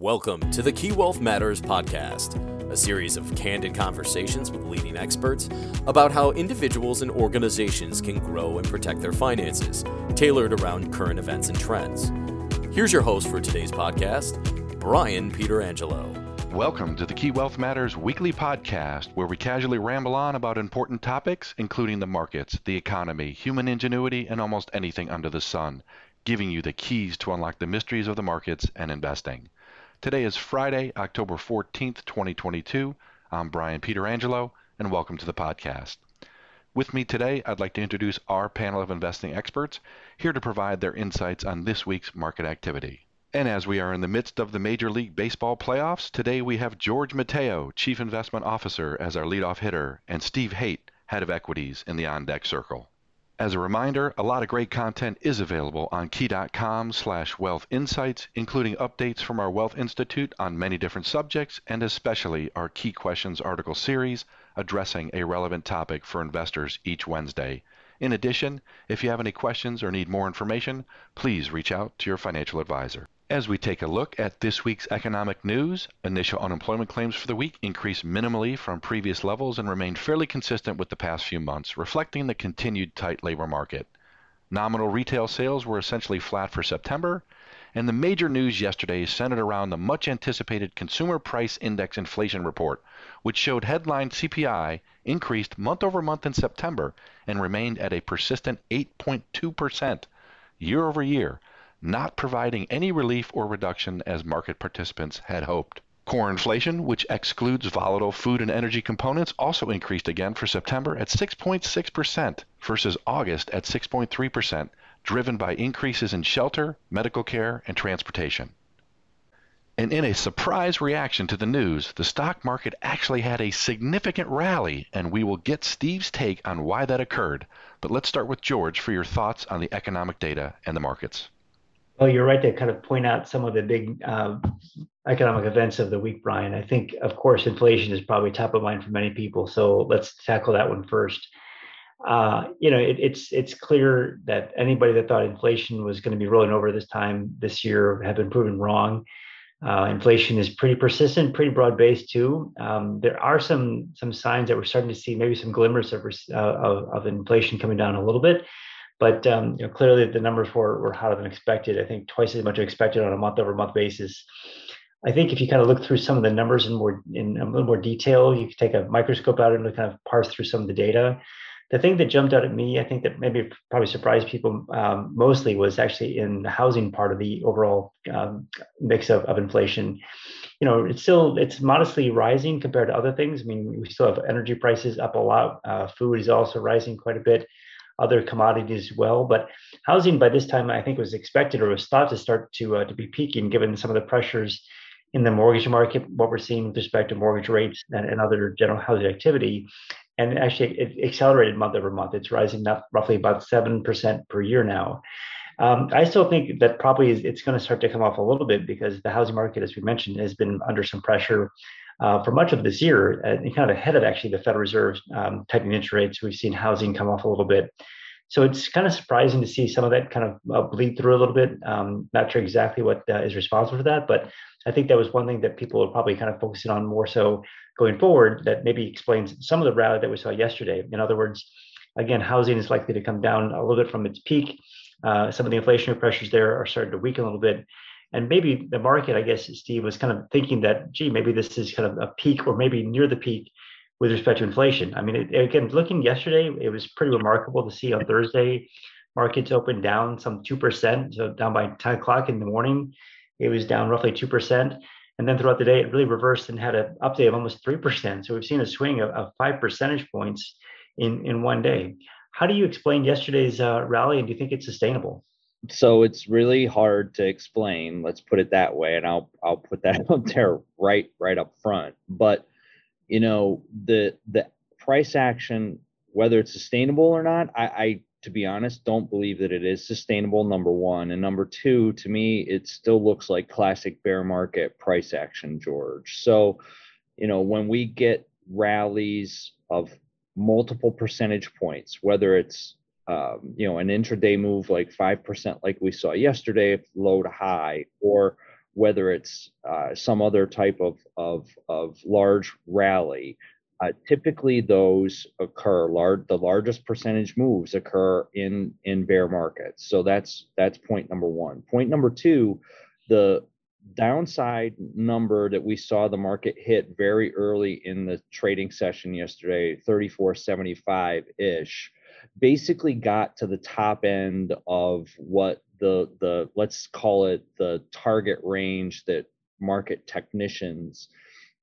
Welcome to the Key Wealth Matters podcast, a series of candid conversations with leading experts about how individuals and organizations can grow and protect their finances, tailored around current events and trends. Here's your host for today's podcast, Brian Pietrangelo. Welcome to the Key Wealth Matters weekly podcast, where we casually ramble on about important topics, including the markets, the economy, human ingenuity, and almost anything under the sun, giving you the keys to unlock the mysteries of the markets and investing. Today is Friday, October 14th, 2022. I'm Brian Pietrangelo, and welcome to the podcast. With me today, I'd like to introduce our panel of investing experts here to provide their insights on this week's market activity. And as we are in the midst of the Major League Baseball playoffs, today we have George Mateyo, Chief Investment Officer, as our leadoff hitter, and Steve Hoedt, Head of Equities, in the on deck circle. As a reminder, a lot of great content is available on key.com slash wealth insights, including updates from our Wealth Institute on many different subjects, and especially our Key Questions article series addressing a relevant topic for investors each Wednesday. In addition, if you have any questions or need more information, please reach out to your financial advisor. As we take a look at this week's economic news, initial unemployment claims for the week increased minimally from previous levels and remained fairly consistent with the past few months, reflecting the continued tight labor market. Nominal retail sales were essentially flat for September, and the major news yesterday centered around the much anticipated Consumer Price Index inflation report, which showed headline CPI increased month over month in September and remained at a persistent 8.2% year over year not providing any relief or reduction as market participants had hoped. Core inflation, which excludes volatile food and energy components, also increased again for September at 6.6% versus August at 6.3%, driven by increases in shelter, medical care, and transportation. And in a surprise reaction to the news, the stock market actually had a significant rally, and we will get Steve's take on why that occurred. But let's start with George for your thoughts on the economic data and the markets. Well, you're right to kind of point out some of the big uh, economic events of the week, Brian. I think, of course, inflation is probably top of mind for many people. So let's tackle that one first. Uh, you know, it, it's it's clear that anybody that thought inflation was going to be rolling over this time this year have been proven wrong. Uh, inflation is pretty persistent, pretty broad based too. Um, there are some some signs that we're starting to see maybe some glimmers of, uh, of, of inflation coming down a little bit. But um, you know, clearly the numbers were, were higher than expected. I think twice as much expected on a month over month basis. I think if you kind of look through some of the numbers in more in a little more detail, you can take a microscope out and kind of parse through some of the data. The thing that jumped out at me, I think that maybe probably surprised people um, mostly was actually in the housing part of the overall um, mix of, of inflation. You know, it's still it's modestly rising compared to other things. I mean, we still have energy prices up a lot. Uh, food is also rising quite a bit other commodities as well. But housing by this time, I think, was expected or was thought to start to uh, to be peaking, given some of the pressures in the mortgage market, what we're seeing with respect to mortgage rates and, and other general housing activity. And actually, it accelerated month over month. It's rising up roughly about seven percent per year now. Um, I still think that probably it's going to start to come off a little bit because the housing market, as we mentioned, has been under some pressure uh, for much of this year, uh, kind of ahead of actually the Federal Reserve um, tightening interest rates. We've seen housing come off a little bit. So it's kind of surprising to see some of that kind of uh, bleed through a little bit. Um, not sure exactly what uh, is responsible for that, but I think that was one thing that people are probably kind of focusing on more so going forward that maybe explains some of the rally that we saw yesterday. In other words, again, housing is likely to come down a little bit from its peak. Uh, some of the inflationary pressures there are starting to weaken a little bit. And maybe the market, I guess, Steve was kind of thinking that, gee, maybe this is kind of a peak or maybe near the peak with respect to inflation. I mean, it, again, looking yesterday, it was pretty remarkable to see on Thursday markets opened down some 2%. So down by 10 o'clock in the morning, it was down roughly 2%. And then throughout the day, it really reversed and had an update of almost 3%. So we've seen a swing of, of five percentage points in, in one day. How do you explain yesterday's uh, rally and do you think it's sustainable? So it's really hard to explain let's put it that way and i'll i'll put that out there right right up front. But you know the the price action whether it's sustainable or not i i to be honest don't believe that it is sustainable number one. And number two to me it still looks like classic bear market price action george. So you know when we get rallies of multiple percentage points whether it's um, you know, an intraday move like 5% like we saw yesterday, low to high, or whether it's uh, some other type of, of, of large rally, uh, typically those occur large the largest percentage moves occur in in bear markets. So that's that's point number one. Point number two the downside number that we saw the market hit very early in the trading session yesterday 3475 ish basically got to the top end of what the the let's call it the target range that market technicians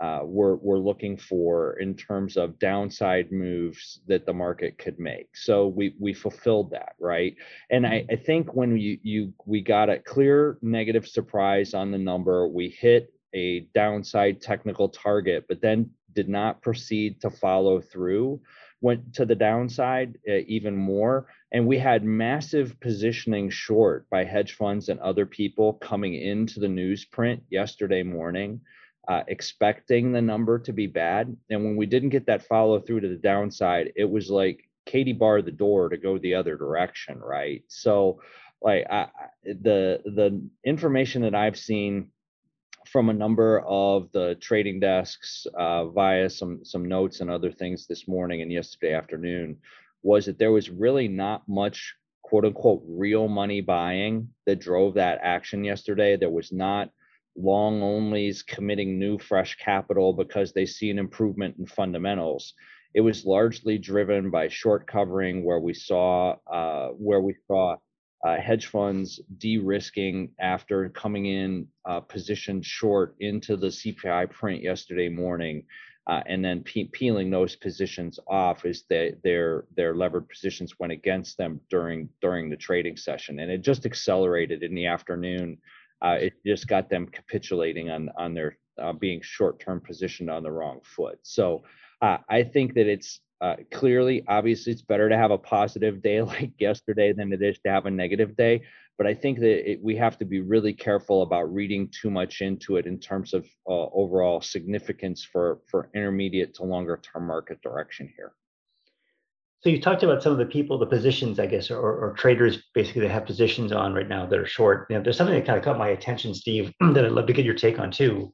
uh, we're, we're looking for in terms of downside moves that the market could make. So we we fulfilled that, right? And I, I think when you you we got a clear negative surprise on the number, we hit a downside technical target, but then did not proceed to follow through. Went to the downside uh, even more, and we had massive positioning short by hedge funds and other people coming into the newsprint yesterday morning uh, expecting the number to be bad. And when we didn't get that follow through to the downside, it was like Katie barred the door to go the other direction, right? So, like I, the the information that I've seen from a number of the trading desks uh, via some some notes and other things this morning and yesterday afternoon was that there was really not much quote unquote real money buying that drove that action yesterday. There was not long onlys committing new fresh capital because they see an improvement in fundamentals. It was largely driven by short covering, where we saw uh, where we saw uh, hedge funds de-risking after coming in uh, positioned short into the CPI print yesterday morning, uh, and then pe- peeling those positions off as they, their their levered positions went against them during during the trading session, and it just accelerated in the afternoon uh, it just got them capitulating on on their uh, being short-term positioned on the wrong foot. So uh, I think that it's uh, clearly, obviously, it's better to have a positive day like yesterday than it is to have a negative day. But I think that it, we have to be really careful about reading too much into it in terms of uh, overall significance for for intermediate to longer term market direction here. So you talked about some of the people, the positions, I guess, or, or traders basically that have positions on right now that are short. You know, there's something that kind of caught my attention, Steve, that I'd love to get your take on too.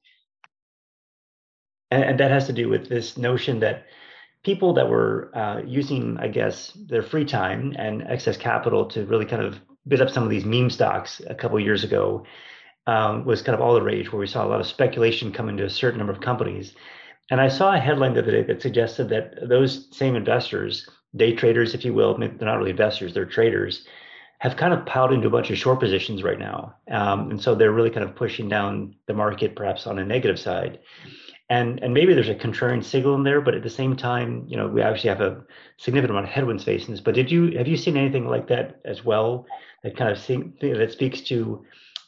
And, and that has to do with this notion that people that were uh, using, I guess, their free time and excess capital to really kind of bid up some of these meme stocks a couple years ago um, was kind of all the rage, where we saw a lot of speculation come into a certain number of companies. And I saw a headline the other day that suggested that those same investors day traders, if you will, they're not really investors, they're traders, have kind of piled into a bunch of short positions right now. Um, and so they're really kind of pushing down the market perhaps on a negative side. And, and maybe there's a contrarian signal in there, but at the same time, you know, we actually have a significant amount of headwinds facing this. But did you have you seen anything like that as well that kind of see, that speaks to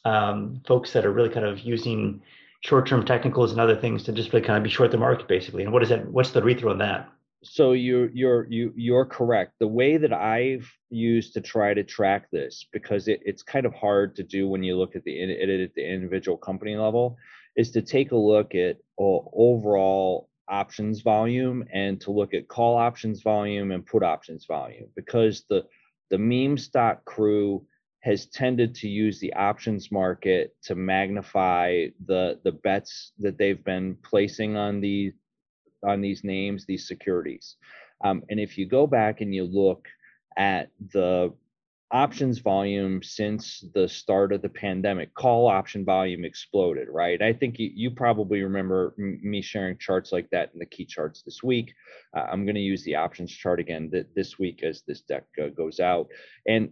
um, folks that are really kind of using short-term technicals and other things to just really kind of be short the market basically? And what is that? What's the read through on that? so you're you're you you're correct the way that i've used to try to track this because it, it's kind of hard to do when you look at the at, at the individual company level is to take a look at overall options volume and to look at call options volume and put options volume because the the meme stock crew has tended to use the options market to magnify the the bets that they've been placing on these on these names, these securities. Um, and if you go back and you look at the options volume since the start of the pandemic, call option volume exploded, right? I think you, you probably remember m- me sharing charts like that in the key charts this week. Uh, I'm going to use the options chart again th- this week as this deck uh, goes out. And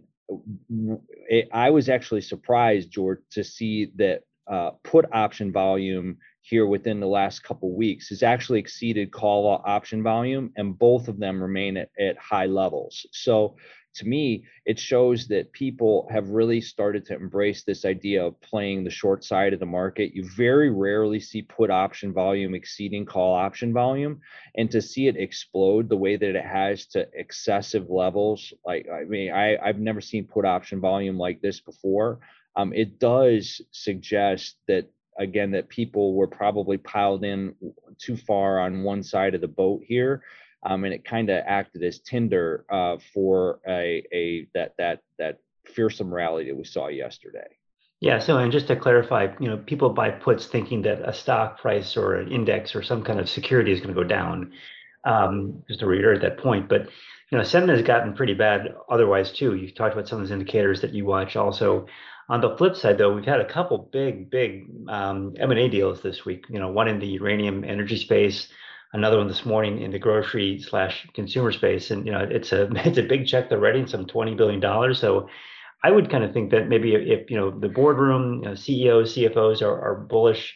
it, I was actually surprised, George, to see that uh, put option volume here within the last couple weeks has actually exceeded call option volume and both of them remain at, at high levels so to me it shows that people have really started to embrace this idea of playing the short side of the market. You very rarely see put option volume exceeding call option volume and to see it explode the way that it has to excessive levels like i mean i i've never seen put option volume like this before. Um, it does suggest that again that people were probably piled in too far on one side of the boat here um, and it kind of acted as tinder uh, for a, a that that that fearsome rally that we saw yesterday Yeah. So, and just to clarify, you know, people buy puts thinking that a stock price or an index or some kind of security is going to go down. Um, just to reiterate that point, but you know, sentiment has gotten pretty bad otherwise too. You talked about some of those indicators that you watch. Also, on the flip side, though, we've had a couple big, big um, M&A deals this week. You know, one in the uranium energy space, another one this morning in the grocery slash consumer space, and you know, it's a it's a big check they're writing, some twenty billion dollars. So I would kind of think that maybe if, you know the boardroom you know, CEOs, CFOs are, are bullish.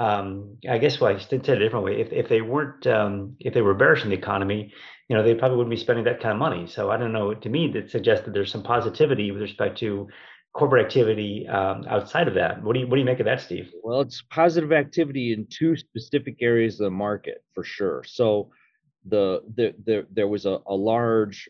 Um, I guess well, I said it a different way. If if they weren't um, if they were bearish in the economy, you know, they probably wouldn't be spending that kind of money. So I don't know. To me, that suggests that there's some positivity with respect to corporate activity um, outside of that. What do you what do you make of that, Steve? Well, it's positive activity in two specific areas of the market for sure. So the the, the there was a, a large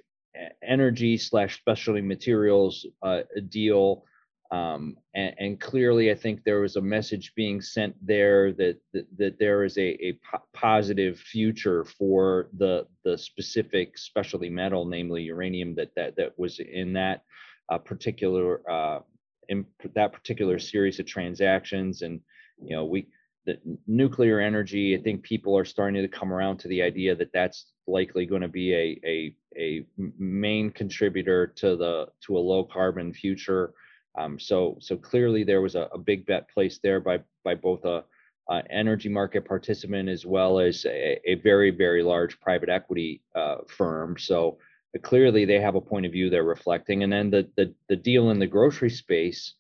energy slash specialty materials uh, deal. Um, and, and, clearly, I think there was a message being sent there that that, that there is a, a po- positive future for the the specific specialty metal, namely uranium, that that that was in that uh, particular uh, in that particular series of transactions. And you know, we the nuclear energy, I think people are starting to come around to the idea that that's likely going to be a, a, a main contributor to the to a low carbon future. Um, so so clearly there was a, a, big bet placed there by by both a, a energy market participant as well as a, a very very large private equity uh, firm. So clearly they have a point of view they're reflecting. And then the the, the deal in the grocery space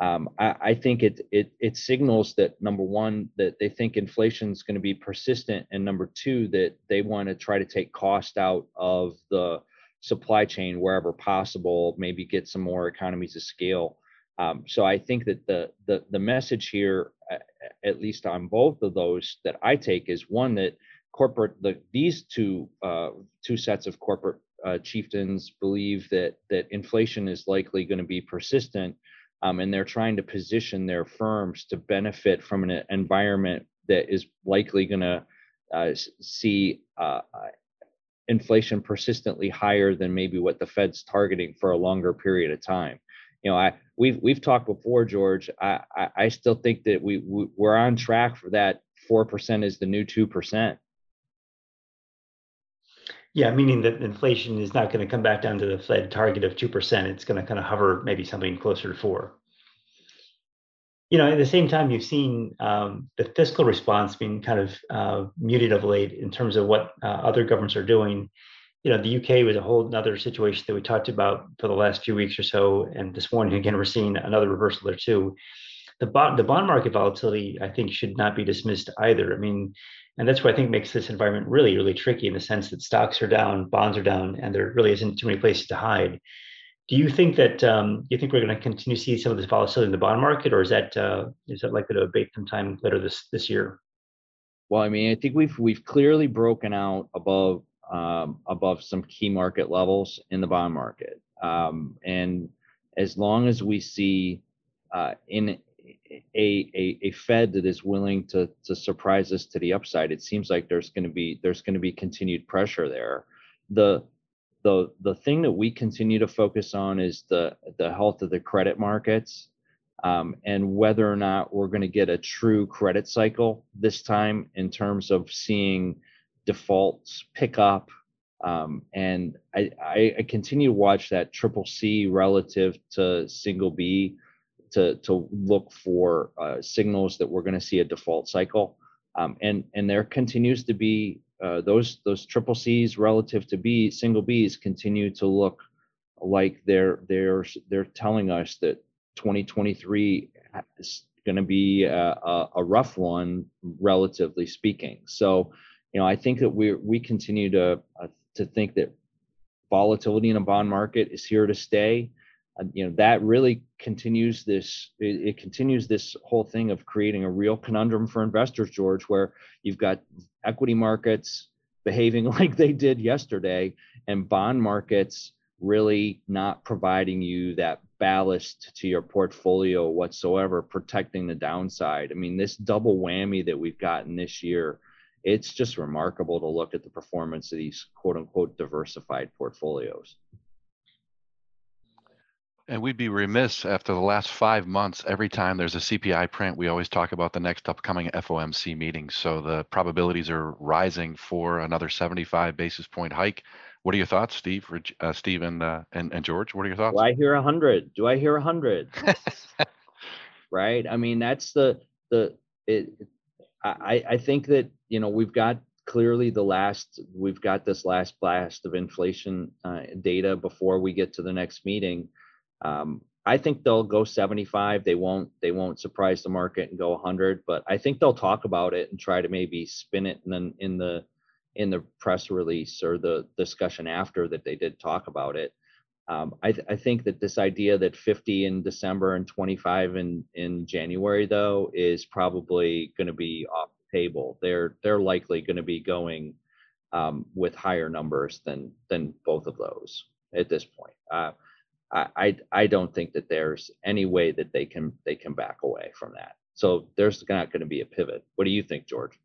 um, I, I, think it, it it signals that number one that they think inflation is going to be persistent, and number two that they want to try to take cost out of the supply chain wherever possible, maybe get some more economies of scale. Um, so I think that the the the message here, at least on both of those that I take, is one that corporate the these two uh, two sets of corporate uh, chieftains believe that that inflation is likely going to be persistent um, and they're trying to position their firms to benefit from an environment that is likely going to uh, see uh, uh, inflation persistently higher than maybe what the Fed's targeting for a longer period of time. You know, I we've we've talked before, George. I I, I still think that we, we we're on track for that. Four percent is the new two percent. Yeah, meaning that inflation is not going to come back down to the Fed target of 2%. It's going to kind of hover maybe something closer to 4 You know, at the same time, you've seen um, the fiscal response being kind of uh, muted of late in terms of what uh, other governments are doing. You know, the UK was a whole other situation that we talked about for the last few weeks or so. And this morning, again, we're seeing another reversal there too. The bond, the bond market volatility, I think, should not be dismissed either. I mean, and that's what I think makes this environment really, really tricky in the sense that stocks are down, bonds are down, and there really isn't too many places to hide. Do you think that um, you think we're going to continue to see some of this volatility in the bond market, or is that uh, is that likely to abate sometime later this this year? Well, I mean, I think we've we've clearly broken out above um, above some key market levels in the bond market, um, and as long as we see uh, in a, a, a Fed that is willing to to surprise us to the upside, it seems like there's going to be there's going to be continued pressure there. The the the thing that we continue to focus on is the the health of the credit markets um, and whether or not we're going to get a true credit cycle this time in terms of seeing defaults pick up. Um, and I, I, I continue to watch that triple C relative to single B to to look for uh, signals that we're going to see a default cycle, um, and and there continues to be uh, those those triple C's relative to B single B's continue to look like they're they're they're telling us that 2023 is going to be a, a, a rough one relatively speaking. So, you know, I think that we we continue to uh, to think that volatility in a bond market is here to stay Uh, you know that really continues this it, it, continues this whole thing of creating a real conundrum for investors george where you've got equity markets behaving like they did yesterday and bond markets really not providing you that ballast to your portfolio whatsoever protecting the downside. I mean this double whammy that we've gotten this year it's just remarkable to look at the performance of these quote unquote diversified portfolios And we'd be remiss after the last five months, every time there's a CPI print, we always talk about the next upcoming FOMC meeting. So the probabilities are rising for another 75 basis point hike. What are your thoughts, Steve, uh, Steve and, uh, and, and George? What are your thoughts? Do I hear a hundred? Do I hear a hundred? right. I mean, that's the, the, it, I, I think that, you know, we've got clearly the last, we've got this last blast of inflation uh, data before we get to the next meeting um, I think they'll go 75. They won't. They won't surprise the market and go 100. But I think they'll talk about it and try to maybe spin it in the in the in the press release or the discussion after that they did talk about it. Um, I, th- I, think that this idea that 50 in December and 25 in in January though is probably going to be off the table. They're they're likely going to be going um, with higher numbers than than both of those at this point. Uh, I, I don't think that there's any way that they can they can back away from that. So there's not going to be a pivot. What do you think, George?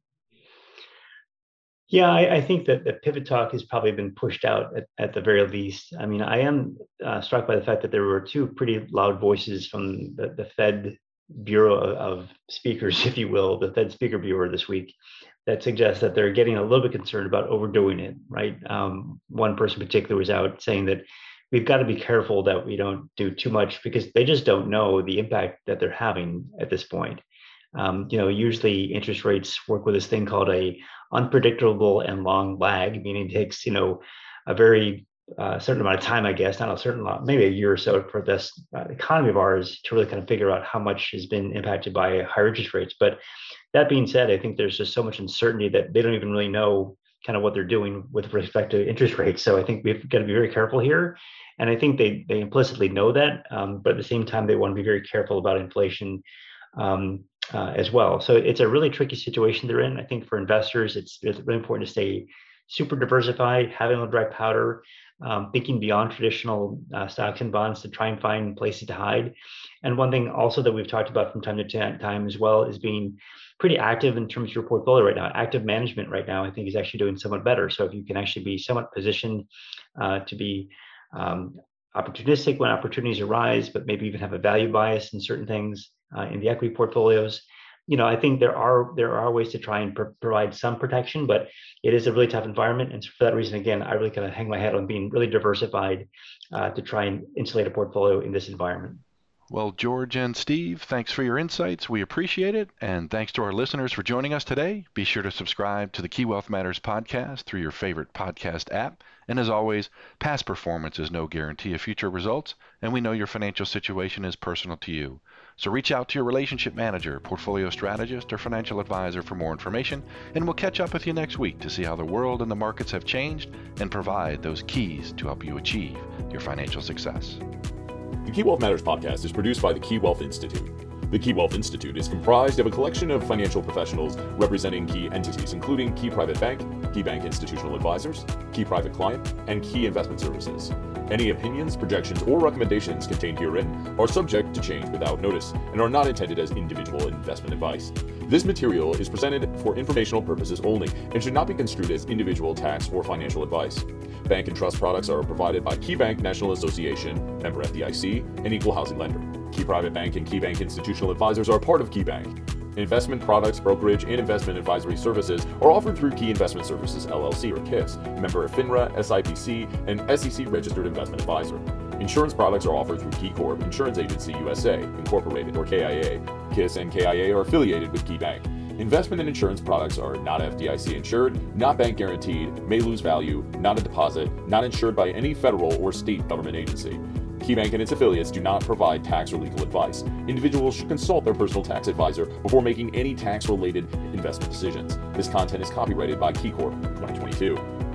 Yeah, I, I, think that the pivot talk has probably been pushed out at, at the very least. I mean, I am uh, struck by the fact that there were two pretty loud voices from the, the Fed Bureau of, Speakers, if you will, the Fed Speaker Bureau this week, that suggests that they're getting a little bit concerned about overdoing it. Right? Um, one person in particular was out saying that we've got to be careful that we don't do too much because they just don't know the impact that they're having at this point. Um, you know, usually interest rates work with this thing called a unpredictable and long lag, meaning it takes you know a very uh, certain amount of time, I guess, not a certain lot, maybe a year or so for this uh, economy of ours to really kind of figure out how much has been impacted by higher interest rates. But that being said, I think there's just so much uncertainty that they don't even really know kind of what they're doing with respect to interest rates. So I think we've got to be very careful here and I think they they implicitly know that, um, but at the same time they want to be very careful about inflation um, uh, as well. So it's a really tricky situation they're in. I think for investors, it's, it's really important to stay super diversified, having a dry powder, um, thinking beyond traditional uh, stocks and bonds to try and find places to hide. And one thing also that we've talked about from time to time as well is being pretty active in terms of your portfolio right now. Active management right now, I think, is actually doing somewhat better. So if you can actually be somewhat positioned uh, to be um, opportunistic when opportunities arise, but maybe even have a value bias in certain things uh, in the equity portfolios. You know, I think there are there are ways to try and pr- provide some protection, but it is a really tough environment, and for that reason, again, I really kind of hang my head on being really diversified uh, to try and insulate a portfolio in this environment. Well, George and Steve, thanks for your insights. We appreciate it. And thanks to our listeners for joining us today. Be sure to subscribe to the Key Wealth Matters podcast through your favorite podcast app. And as always, past performance is no guarantee of future results, and we know your financial situation is personal to you. So reach out to your relationship manager, portfolio strategist, or financial advisor for more information, and we'll catch up with you next week to see how the world and the markets have changed and provide those keys to help you achieve your financial success. The Key Wealth Matters podcast is produced by the Key Wealth Institute. The Key Wealth Institute is comprised of a collection of financial professionals representing key entities, including Key Private Bank, Key Bank Institutional Advisors, Key Private Client, and Key Investment Services. Any opinions, projections, or recommendations contained herein are subject to change without notice and are not intended as individual investment advice. This material is presented for informational purposes only and should not be construed as individual tax or financial advice. Bank and trust products are provided by KeyBank National Association, member FDIC, and equal housing lender. Key Private Bank and KeyBank Institutional Advisors are part of KeyBank. Investment products, brokerage, and investment advisory services are offered through Key Investment Services LLC or KISS, member of FINRA, SIPC, and SEC registered investment advisor. Insurance products are offered through KeyCorp Insurance Agency USA, Incorporated, or KIA. KISS and KIA are affiliated with KeyBank. Investment and insurance products are not FDIC insured, not bank guaranteed, may lose value, not a deposit, not insured by any federal or state government agency. KeyBank and its affiliates do not provide tax or legal advice. Individuals should consult their personal tax advisor before making any tax related investment decisions. This content is copyrighted by KeyCorp 2022.